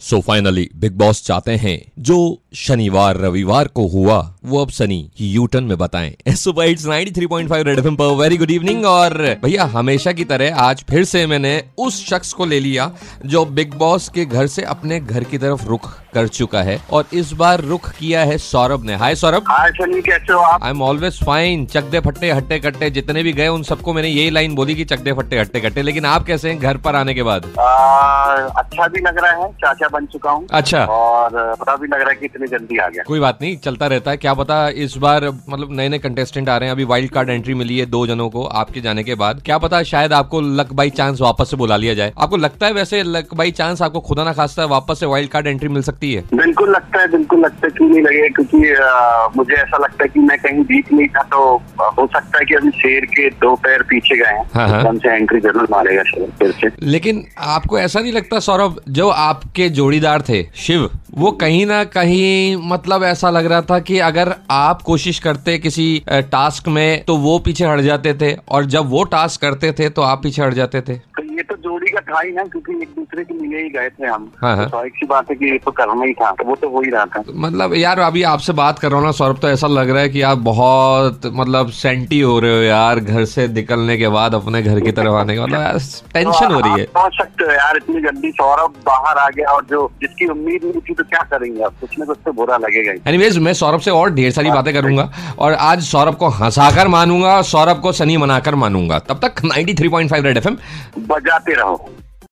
So finally big boss चाहते हैं जो शनिवार रविवार को हुआ वो अब सनी यू टर्न में बताएँ। सुपर हिट्स 93.5 रेड एफएम पर वेरी गुड इवनिंग और भैया हमेशा की तरह आज फिर से मैंने उस शख्स को ले लिया जो बिग बॉस के घर से अपने घर की तरफ़ रुख कर चुका है और इस बार रुख किया है सौरभ ने। हाय सौरभ। हाय सनी कैसे हो आप? आई एम ऑलवेज फाइन चकदे फट्टे हट्टे कट्टे जितने भी गए उन सबको मैंने यही लाइन बोली कि चकदे फट्टे हट्टे कट्टे। लेकिन आप कैसे हैं? घर पर आने के बाद? आ, अच्छा भी लग रहा है चाचा बन चुका हूँ। अच्छा। और पता भी लग रहा है की इतनी जल्दी आ गया। कोई बात नहीं चलता रहता है। क्या पता इस बार मतलब नए नए कंटेस्टेंट आ रहे हैं। अभी वाइल्ड कार्ड एंट्री मिली है दो जनों को आपके जाने के बाद। क्या पता शायद आपको लक बाई चांस वापस से बुला लिया जाए। आपको लगता है वैसे लक बाई चांस आपको खुदा ना खास्ता वापस से वाइल्ड कार्ड एंट्री मिल सकती है? बिल्कुल लगता है बिल्कुल लगता है। क्यों नहीं लगे? क्योंकि आ, मुझे ऐसा लगता है कि मैं कहीं बीच नहीं था तो हो सकता है कि अभी शेर के दो पैर पीछे गए हैं। हाँ। से एंट्री ज़रूर मारेगा शेर फिर से। लेकिन आपको ऐसा नहीं लगता सौरभ जो आपके जोड़ीदार थे शिव वो कहीं ना कहीं मतलब ऐसा लग रहा था कि अगर आप कोशिश करते किसी टास्क में तो वो पीछे हट जाते थे और जब वो टास्क करते थे तो आप पीछे हट जाते थे। तो तो का था ही ना क्योंकि एक दूसरे के मिले ही गए थे हम। हाँ, हाँ। तो स्वाभाविक सी बात है कि ये तो करना ही था तो वो तो हो ही रहा था। मतलब यार अभी आपसे बात कर रहा हूँ ना सौरभ तो ऐसा लग रहा है कि आप बहुत मतलब सेंटी हो रहे हो यार घर से निकलने के बाद अपने घर की तरफ़ आने के मतलब यार टेंशन हो रही है। पहुँच सकते हो यार इतनी जल्दी सौरभ बाहर आ गया और जो जिसकी उम्मीद नहीं थी तो क्या करेंगे आप? कुछ ना कुछ तो बुरा लगेगा ही। एनीवेज मैं सौरभ से और ढेर सारी बातें करूँगा और आज सौरभ को हंसाकर मानूँगा और सौरभ को सनी मनाकर मानूँगा। तब तक 93.5 रेड एफएम बजाते रहो। Ciao.